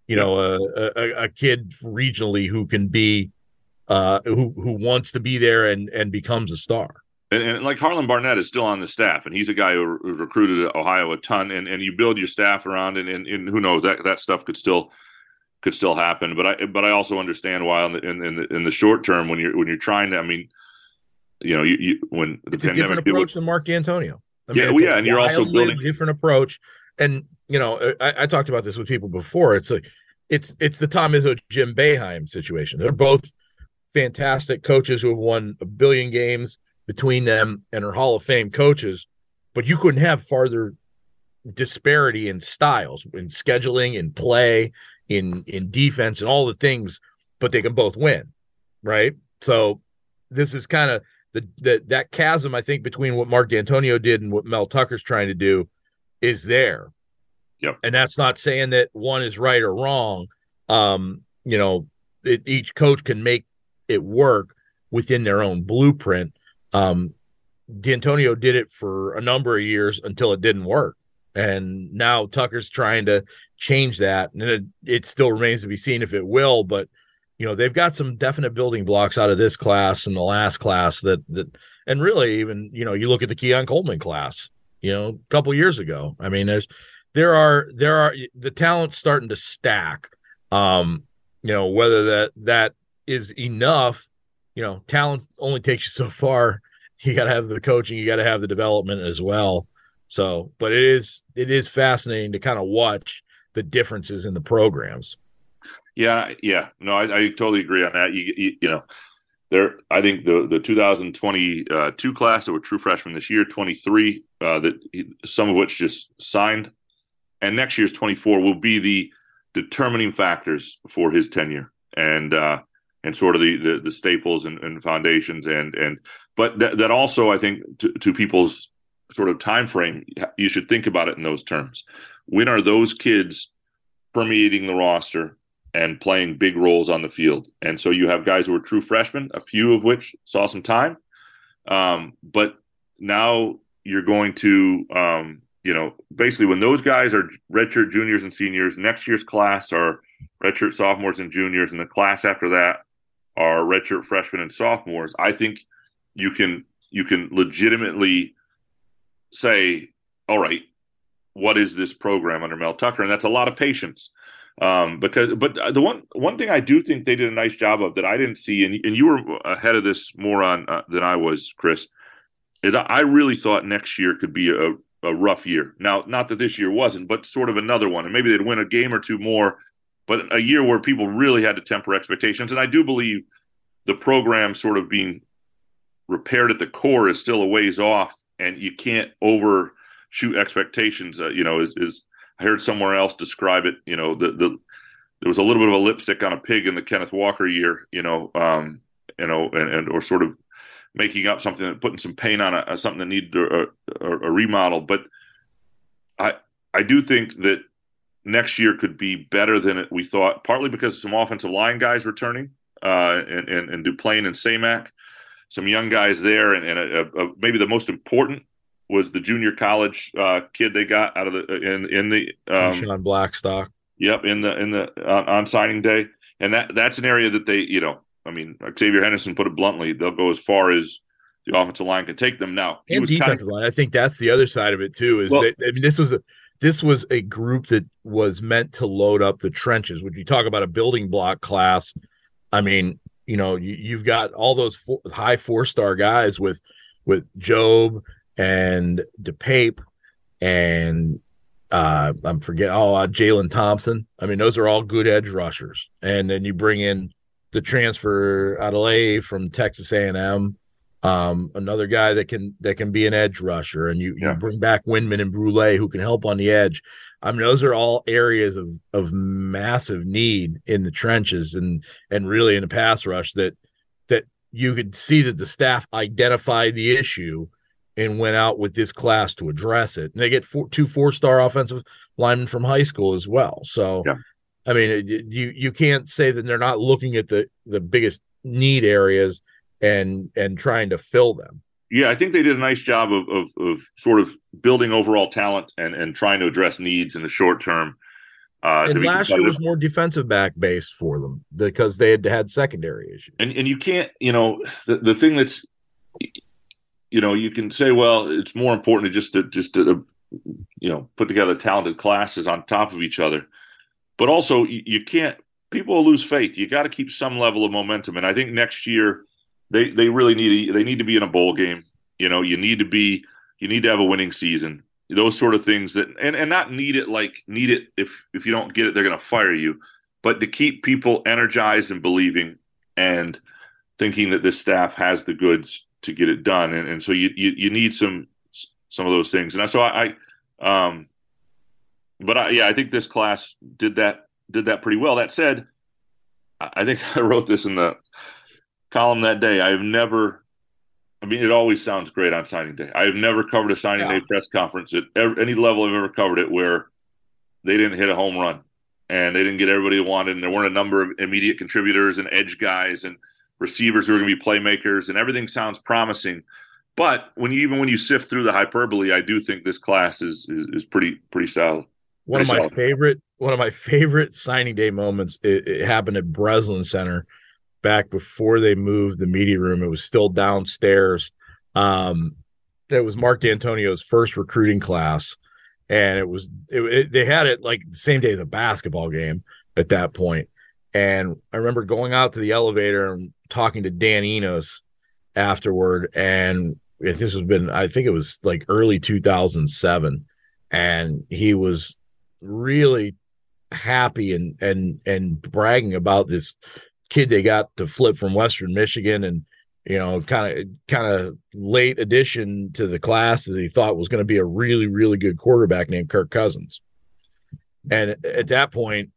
you know, a, a, a kid regionally who can be uh, who who wants to be there and and becomes a star. And, and, like Harlon Barnett is still on the staff, and he's a guy who, recruited Ohio a ton. And, and you build your staff around, and, and, and who knows that that stuff could still could still happen. But I but I also understand why in the in, in the in the short term when you're when you're trying to, I mean, you know, you, you when the it's pandemic, a different approach than Mark Dantonio. I mean, yeah, well, yeah, and you're also building a different approach. And you know, I, I, talked about this with people before. It's like it's it's the Tom Izzo Jim Boeheim situation. They're both fantastic coaches who have won a billion games between them and are Hall of Fame coaches, but you couldn't have farther disparity in styles, in scheduling, in play, in in defense, and all the things. But they can both win, right? So this is kind of the, the that chasm I think between what Mark Dantonio did and what Mel Tucker's trying to do is there. Yep. And that's not saying that one is right or wrong. Um, you know, it, each coach can make it work within their own blueprint. Um, Dantonio did it for a number of years until it didn't work. And now Tucker's trying to change that. And it, it still remains to be seen if it will, but you know, they've got some definite building blocks out of this class and the last class that that and really even, you know, you look at the Keon Coleman class, you know, a couple years ago. I mean, there's there are there are the talent's starting to stack. Um, you know, whether that that is enough, you know, talent only takes you so far. You got to have the coaching, you got to have the development as well. So, but it is it is fascinating to kind of watch the differences in the programs. Yeah, yeah, no, I, I totally agree on that. You, you, you, know, there, I think the the 2022 uh, class that were true freshmen this year, 23, uh, that some of which just signed, and next year's 24 will be the determining factors for his tenure. And uh, and sort of the the, the staples and, and, foundations and and but that, that also I think to, to people's sort of time frame you should think about it in those terms. When are those kids permeating the roster and playing big roles on the field? And so you have guys who are true freshmen, a few of which saw some time, um, but now you're going to um, you know basically when those guys are redshirt juniors and seniors, next year's class are redshirt sophomores and juniors, and the class after that are redshirt freshmen and sophomores, I think you can you can legitimately say, all right, what is this program under Mel Tucker? And that's a lot of patience. Um, because, but the one one thing I do think they did a nice job of that I didn't see, and, and you were ahead of this more on uh, than I was, Chris, is I really thought next year could be a, a rough year. Now, not that this year wasn't, but sort of another one. And maybe they'd win a game or two more, but a year where people really had to temper expectations. And I do believe the program sort of being repaired at the core is still a ways off, and you can't overshoot expectations. Uh, you know, is is I heard somewhere else describe it. You know, the the there was a little bit of a lipstick on a pig in the Kenneth Walker year. You know, um, you know, and, and or sort of making up something, putting some paint on a, something that needed a, a, a remodel. But I I do think that next year could be better than we thought, partly because of some offensive line guys returning, uh, and, and, and Duplain and Samac, some young guys there, and, and a, a, maybe the most important was the junior college uh, kid they got out of the in in the um, Sean Blackstock. Yep, in the in the on, on signing day, and that that's an area that they you know I mean, Xavier Henderson put it bluntly, they'll go as far as the offensive line can take them. Now, and defensive kind of, line, I think that's the other side of it too. Is well, that I mean, this was a this was a group that was meant to load up the trenches. When you talk about a building block class, I mean, you know, you, have got all those four, high four star guys with with Jobe and DePape and uh, I'm forgetting. Oh, uh, Jalen Thompson. I mean, those are all good edge rushers. And then you bring in the transfer out of LA from Texas A&M. Um, another guy that can that can be an edge rusher, and you, yeah. you bring back Windmon and Brule who can help on the edge. I mean, those are all areas of of massive need in the trenches and and really in the pass rush that that you could see that the staff identified the issue and went out with this class to address it. And they get four, two four star offensive linemen from high school as well. So yeah. I mean, you you can't say that they're not looking at the the biggest need areas and and trying to fill them. Yeah, I think they did a nice job of of, of sort of building overall talent and and trying to address needs in the short term. Uh, and last year was more defensive back based for them because they had had secondary issues. And and you can't, you know, the, the thing that's, you know, you can say, well, it's more important to just to just to, you know, put together talented classes on top of each other but also you can't. People will lose faith. You got to keep some level of momentum, and I think next year they they really need they need to be in a bowl game. You know, you need to be you need to have a winning season. Those sort of things that and and not need it like need it if if you don't get it they're going to fire you, but to keep people energized and believing and thinking that this staff has the goods to get it done. And, and so you, you, you need some some of those things. And so I, I um but I, yeah, I think this class did that did that pretty well. That said, I think I wrote this in the column that day. I've never, I mean, it always sounds great on signing day. I've never covered a signing yeah. day press conference at any level I've ever covered it where they didn't hit a home run and they didn't get everybody they wanted. And there weren't a number of immediate contributors and edge guys and receivers who are going to be playmakers, and everything sounds promising. But when you even when you sift through the hyperbole, I do think this class is is, is pretty pretty solid. One of my favorite one of my favorite signing day moments. It, it, happened at Breslin Center back before they moved the media room. It was still downstairs. Um, it was Mark Dantonio's first recruiting class, and it was it, it, they had it like the same day as a basketball game at that point. And I remember going out to the elevator and talking to Dan Enos afterward, and this has been I think it was like early 2007, and he was really happy and and and bragging about this kid they got to flip from Western Michigan and you know kind of kind of late addition to the class that he thought was going to be a really really good quarterback named Kirk Cousins. And at that point,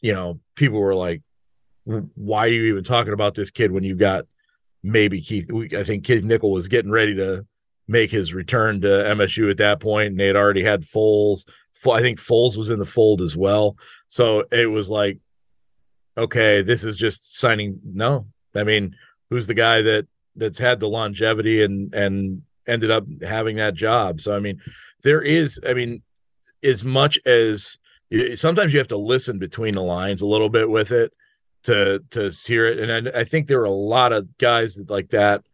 you know, people were like why are you even talking about this kid when you got maybe Keith I think Keith Nichol was getting ready to make his return to MSU at that point and they had already had Foles I think Foles was in the fold as well. So it was like, okay, this is just signing. No, I mean, who's the guy that that's had the longevity and and ended up having that job? So I mean, there is. I mean, as much as sometimes you have to listen between the lines a little bit with it to to hear it, and I, I think there are a lot of guys that like that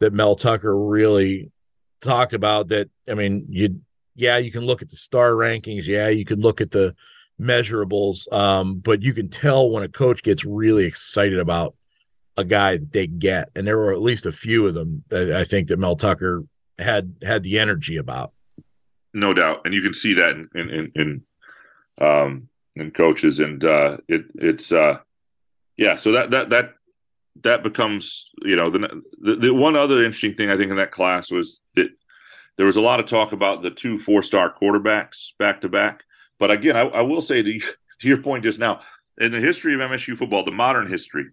that Mel Tucker really talked about. That I mean, you yeah, you can look at the star rankings. Yeah, you can look at the measurables. Um, but you can tell when a coach gets really excited about a guy that they get. And there were at least a few of them that I think that Mel Tucker had had the energy about. No doubt, and you can see that in in in, in um in coaches, and uh, it it's uh, yeah. So that that that that becomes you know the, the, the one other interesting thing I think in that class was that there was a lot of talk about the two four star quarterbacks back to back. But again, I, I will say to, to your point just now, in the history of MSU football, the modern history,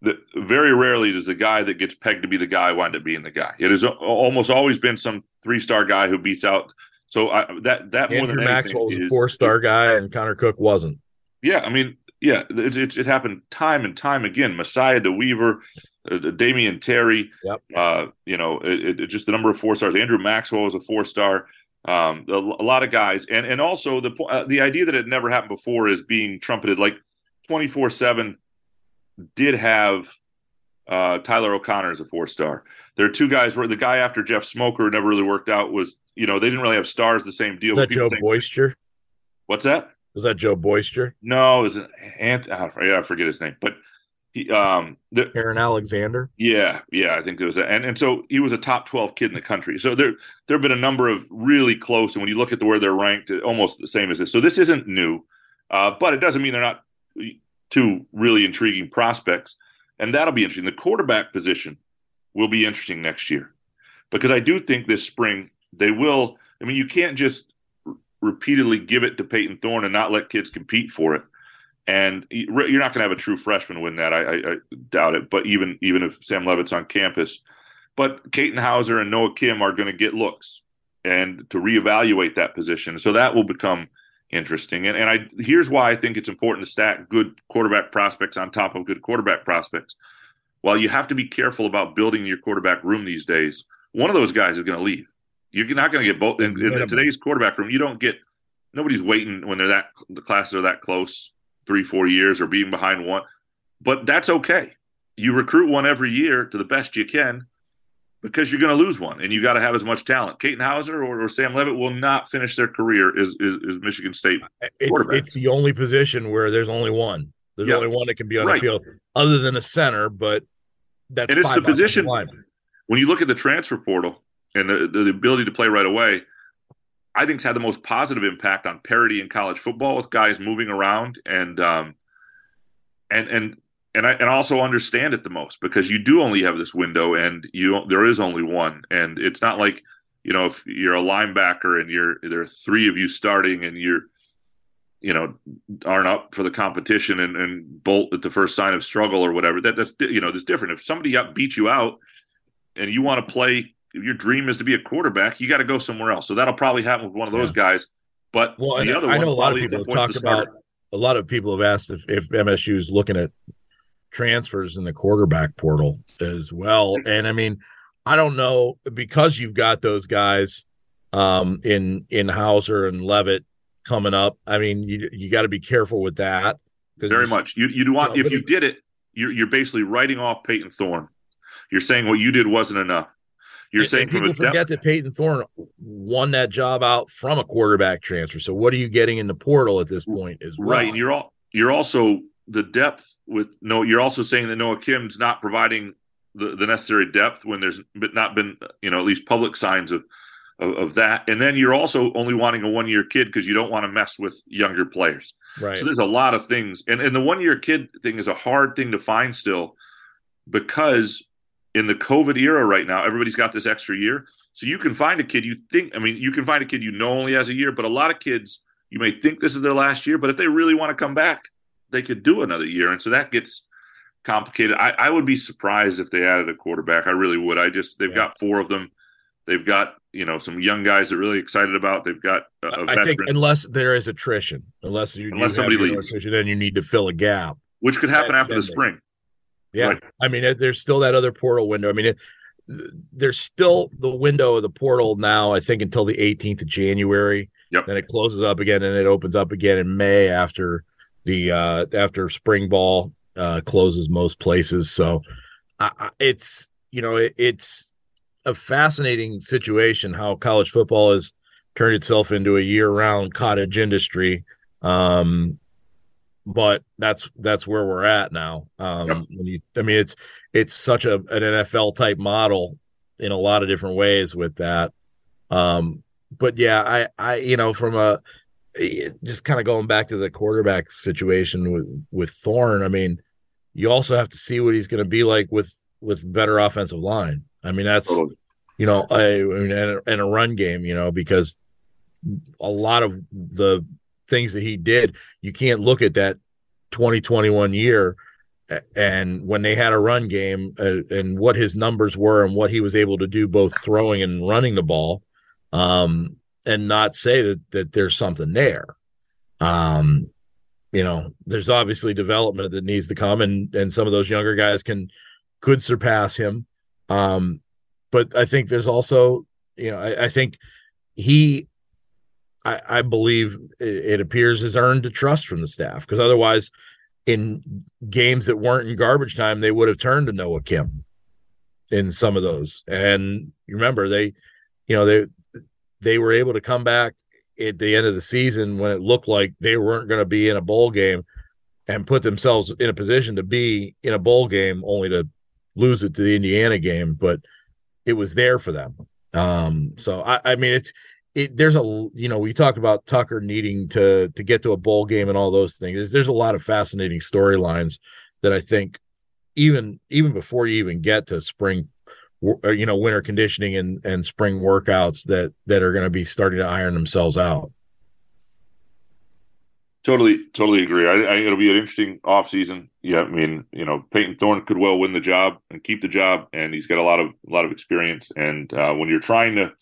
the, very rarely does the guy that gets pegged to be the guy wind up being the guy. It has almost always been some three star guy who beats out. So I, that that Andrew more than Maxwell was is, a four star guy, and Connor Cook wasn't. Yeah, I mean, yeah, it, it, it happened time and time again. Messiah DeWeaver, uh, Damion Terry, yep. uh, you know, it, just the number of four stars. Andrew Maxwell was a four star. Um, a, a, lot of guys, and and also the uh, the idea that it never happened before is being trumpeted like twenty four seven did have uh, Tyler O'Connor as a four star. There are two guys where the guy after Jeff Smoker never really worked out was you know they didn't really have stars the same deal. Is that Joe saying, Boister? What's that? Was that Joe Boister? No, it was Ant. Oh, I forget his name, but um, the, Aaron Alexander. Yeah, yeah, I think there was, a, and and so he was a top twelve kid in the country. So there there have been a number of really close, and when you look at the where they're ranked, almost the same as this. So this isn't new, uh, but it doesn't mean they're not two really intriguing prospects, and that'll be interesting. The quarterback position will be interesting next year because I do think this spring they will. I mean, you can't just repeatedly give it to Payton Thorne and not let kids compete for it. And you're not going to have a true freshman win that. I, I, I, doubt it. But even even if Sam Leavitt's on campus, but Katin Houser and Noah Kim are going to get looks and to reevaluate that position. So that will become interesting. And, and I here's why I think it's important to stack good quarterback prospects on top of good quarterback prospects. While you have to be careful about building your quarterback room these days, one of those guys is going to leave. You're not going to get both in, in, today's quarterback room. You don't get nobody's waiting when they're that the classes are that close, three four years or being behind one. But that's okay. You recruit one every year to the best you can because you're going to lose one, and you got to have as much talent. Katin Houser or, or, Sam Leavitt will not finish their career as, as, as Michigan State. It's, it's, the only position where there's only one. There's yep. only one that can be on right. the field, other than a center. But that's and it's the position. When you look at the transfer portal, and the, the ability to play right away, I think has had the most positive impact on parity in college football with guys moving around and um, and and and I and also understand it the most because you do only have this window and you there is only one. And it's not like you know if you're a linebacker and you're there are three of you starting and you're you know aren't up for the competition and, and bolt at the first sign of struggle or whatever that that's you know that's different. If somebody beats you out and you want to play if your dream is to be a quarterback, you got to go somewhere else. So that'll probably happen with one of those yeah. guys. But well, the other I know a lot of people have talked about. A lot of people have asked if, if MSU is looking at transfers in the quarterback portal as well. And I mean, I don't know because you've got those guys um, in in Houser and Leavitt coming up. I mean, you you got to be careful with that. Very much. You you want you know, if you did it, you're you're basically writing off Payton Thorne. You're saying what you did wasn't enough. You're saying people forget that Payton Thorne won that job out from a quarterback transfer. So what are you getting in the portal at this point? Is well? right, and you're all you're also the depth with no. You're also saying that Noah Kim's not providing the, the necessary depth when there's not been you know at least public signs of of, of that. And then you're also only wanting a one year kid because you don't want to mess with younger players. Right. So there's a lot of things, and and the one year kid thing is a hard thing to find still because in the COVID era right now, everybody's got this extra year. So you can find a kid you think, I mean, you can find a kid you know only has a year, but a lot of kids, you may think this is their last year, but if they really want to come back, they could do another year. And so that gets complicated. I, I would be surprised if they added a quarterback. I really would. I just, they've yeah. got four of them. They've got, you know, some young guys they're really excited about. They've got, I think unless there is attrition, unless you, unless you somebody leaves, attrition, then you need to fill a gap, which could happen after the spring. Yeah. Right. I mean, there's still that other portal window. I mean, it, there's still the window of the portal now, I think, until the 18th of January. Yep. Then it closes up again and it opens up again in May after the uh after spring ball uh closes most places. So uh, it's you know it, it's a fascinating situation how college football has turned itself into a year-round cottage industry. Um, but that's that's where we're at now. Um, yep. when you, I mean, it's it's such a an NFL type model in a lot of different ways with that. Um, but yeah, I, I, you know, from a just kind of going back to the quarterback situation with with Thorne. I mean, you also have to see what he's going to be like with with better offensive line. I mean, that's totally. you know, I, I mean, and a, and a run game, you know, because a lot of the things that he did, you can't look at that 2021 year and when they had a run game uh, and what his numbers were and what he was able to do both throwing and running the ball um, and not say that that there's something there. Um, you know there's obviously development that needs to come and and some of those younger guys can could surpass him. Um, but i think there's also you know i, I think he I, I believe it, appears has earned the trust from the staff because otherwise in games that weren't in garbage time, they would have turned to Noah Kim in some of those. And remember they, you know, they they were able to come back at the end of the season when it looked like they weren't going to be in a bowl game and put themselves in a position to be in a bowl game only to lose it to the Indiana game, but it was there for them. Um, so I, I mean, it's it, there's a you know we talked about Tucker needing to to get to a bowl game and all those things. There's, there's a lot of fascinating storylines that I think even even before you even get to spring, you know, winter conditioning and and spring workouts that that are going to be starting to iron themselves out. Totally, totally agree. I, I, it'll be an interesting off season. Yeah, I mean, you know, Payton Thorne could well win the job and keep the job, and he's got a lot of a lot of experience. And uh, when you're trying to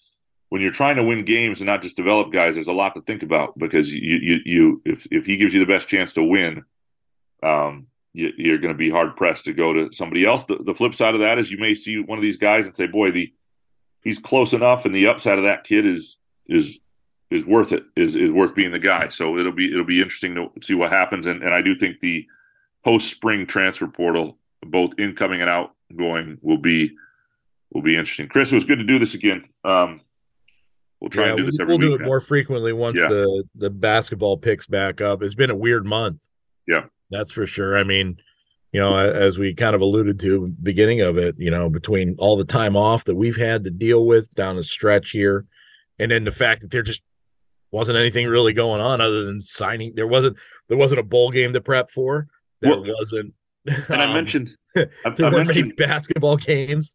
when you're trying to win games and not just develop guys, there's a lot to think about because you you, you if if he gives you the best chance to win, um, you, are going to be hard pressed to go to somebody else. The, the flip side of that is you may see one of these guys and say, "Boy, the he's close enough," and the upside of that kid is is is worth it. Is is worth being the guy. So it'll be it'll be interesting to see what happens. And and I do think the post spring transfer portal, both incoming and outgoing, will be will be interesting. Chris, it was good to do this again. Um, We'll try yeah, and do this every We'll week do it more frequently once yeah. the the basketball picks back up. It's been a weird month. Yeah, that's for sure. I mean, you know, as we kind of alluded to beginning of it, you know, between all the time off that we've had to deal with down the stretch here, and then the fact that there just wasn't anything really going on other than signing. There wasn't there wasn't a bowl game to prep for. There well, wasn't. And um, I mentioned I, there I weren't mentioned, basketball games.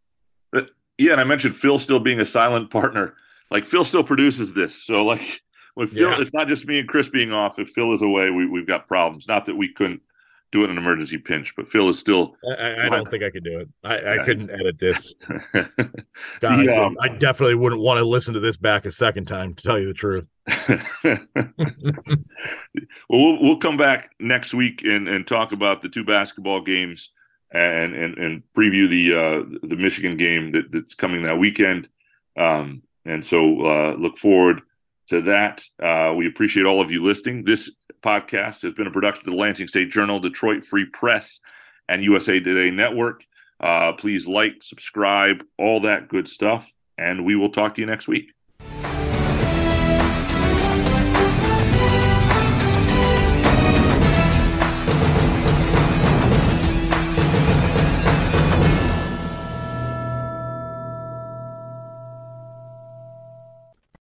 But, yeah, and I mentioned Phil still being a silent partner like Phil still produces this. So like when Phil, yeah. it's not just me and Chris being off. If Phil is away, we, we've got problems. Not that we couldn't do it in an emergency pinch, but Phil is still. I, I don't think I could do it. I, yeah. I couldn't edit this. God, the, um, I definitely wouldn't want to listen to this back a second time. To tell you the truth. well, well, we'll come back next week and, and talk about the two basketball games and and, and preview the uh, the Michigan game that, that's coming that weekend. Um, and so uh, look forward to that. Uh, we appreciate all of you listening. This podcast has been a production of the Lansing State Journal, Detroit Free Press, and USA Today Network. Uh, please like, subscribe, all that good stuff. And we will talk to you next week.